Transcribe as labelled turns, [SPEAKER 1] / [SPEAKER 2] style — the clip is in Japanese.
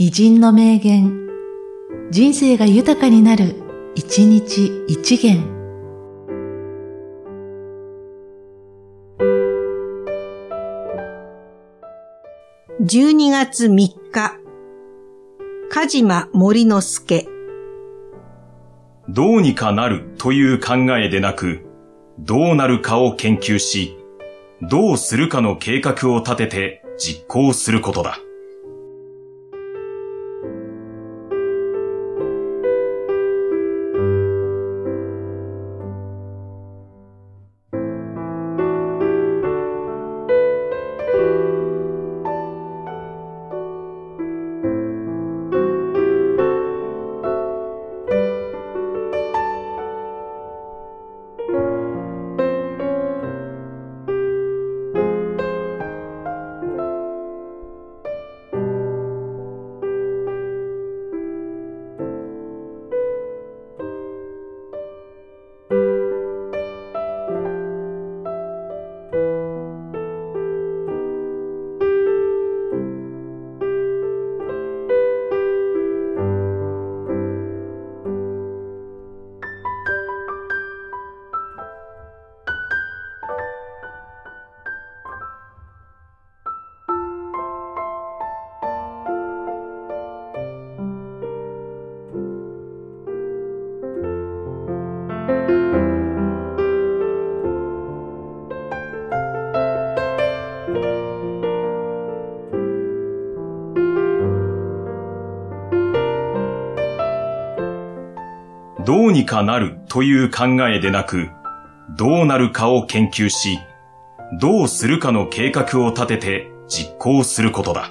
[SPEAKER 1] 偉人の名言、人生が豊かになる、一日一元。
[SPEAKER 2] 12月3日、鹿島森之助。
[SPEAKER 3] どうにかなるという考えでなく、どうなるかを研究し、どうするかの計画を立てて実行することだ。どうにかなるという考えでなく、どうなるかを研究し、どうするかの計画を立てて実行することだ。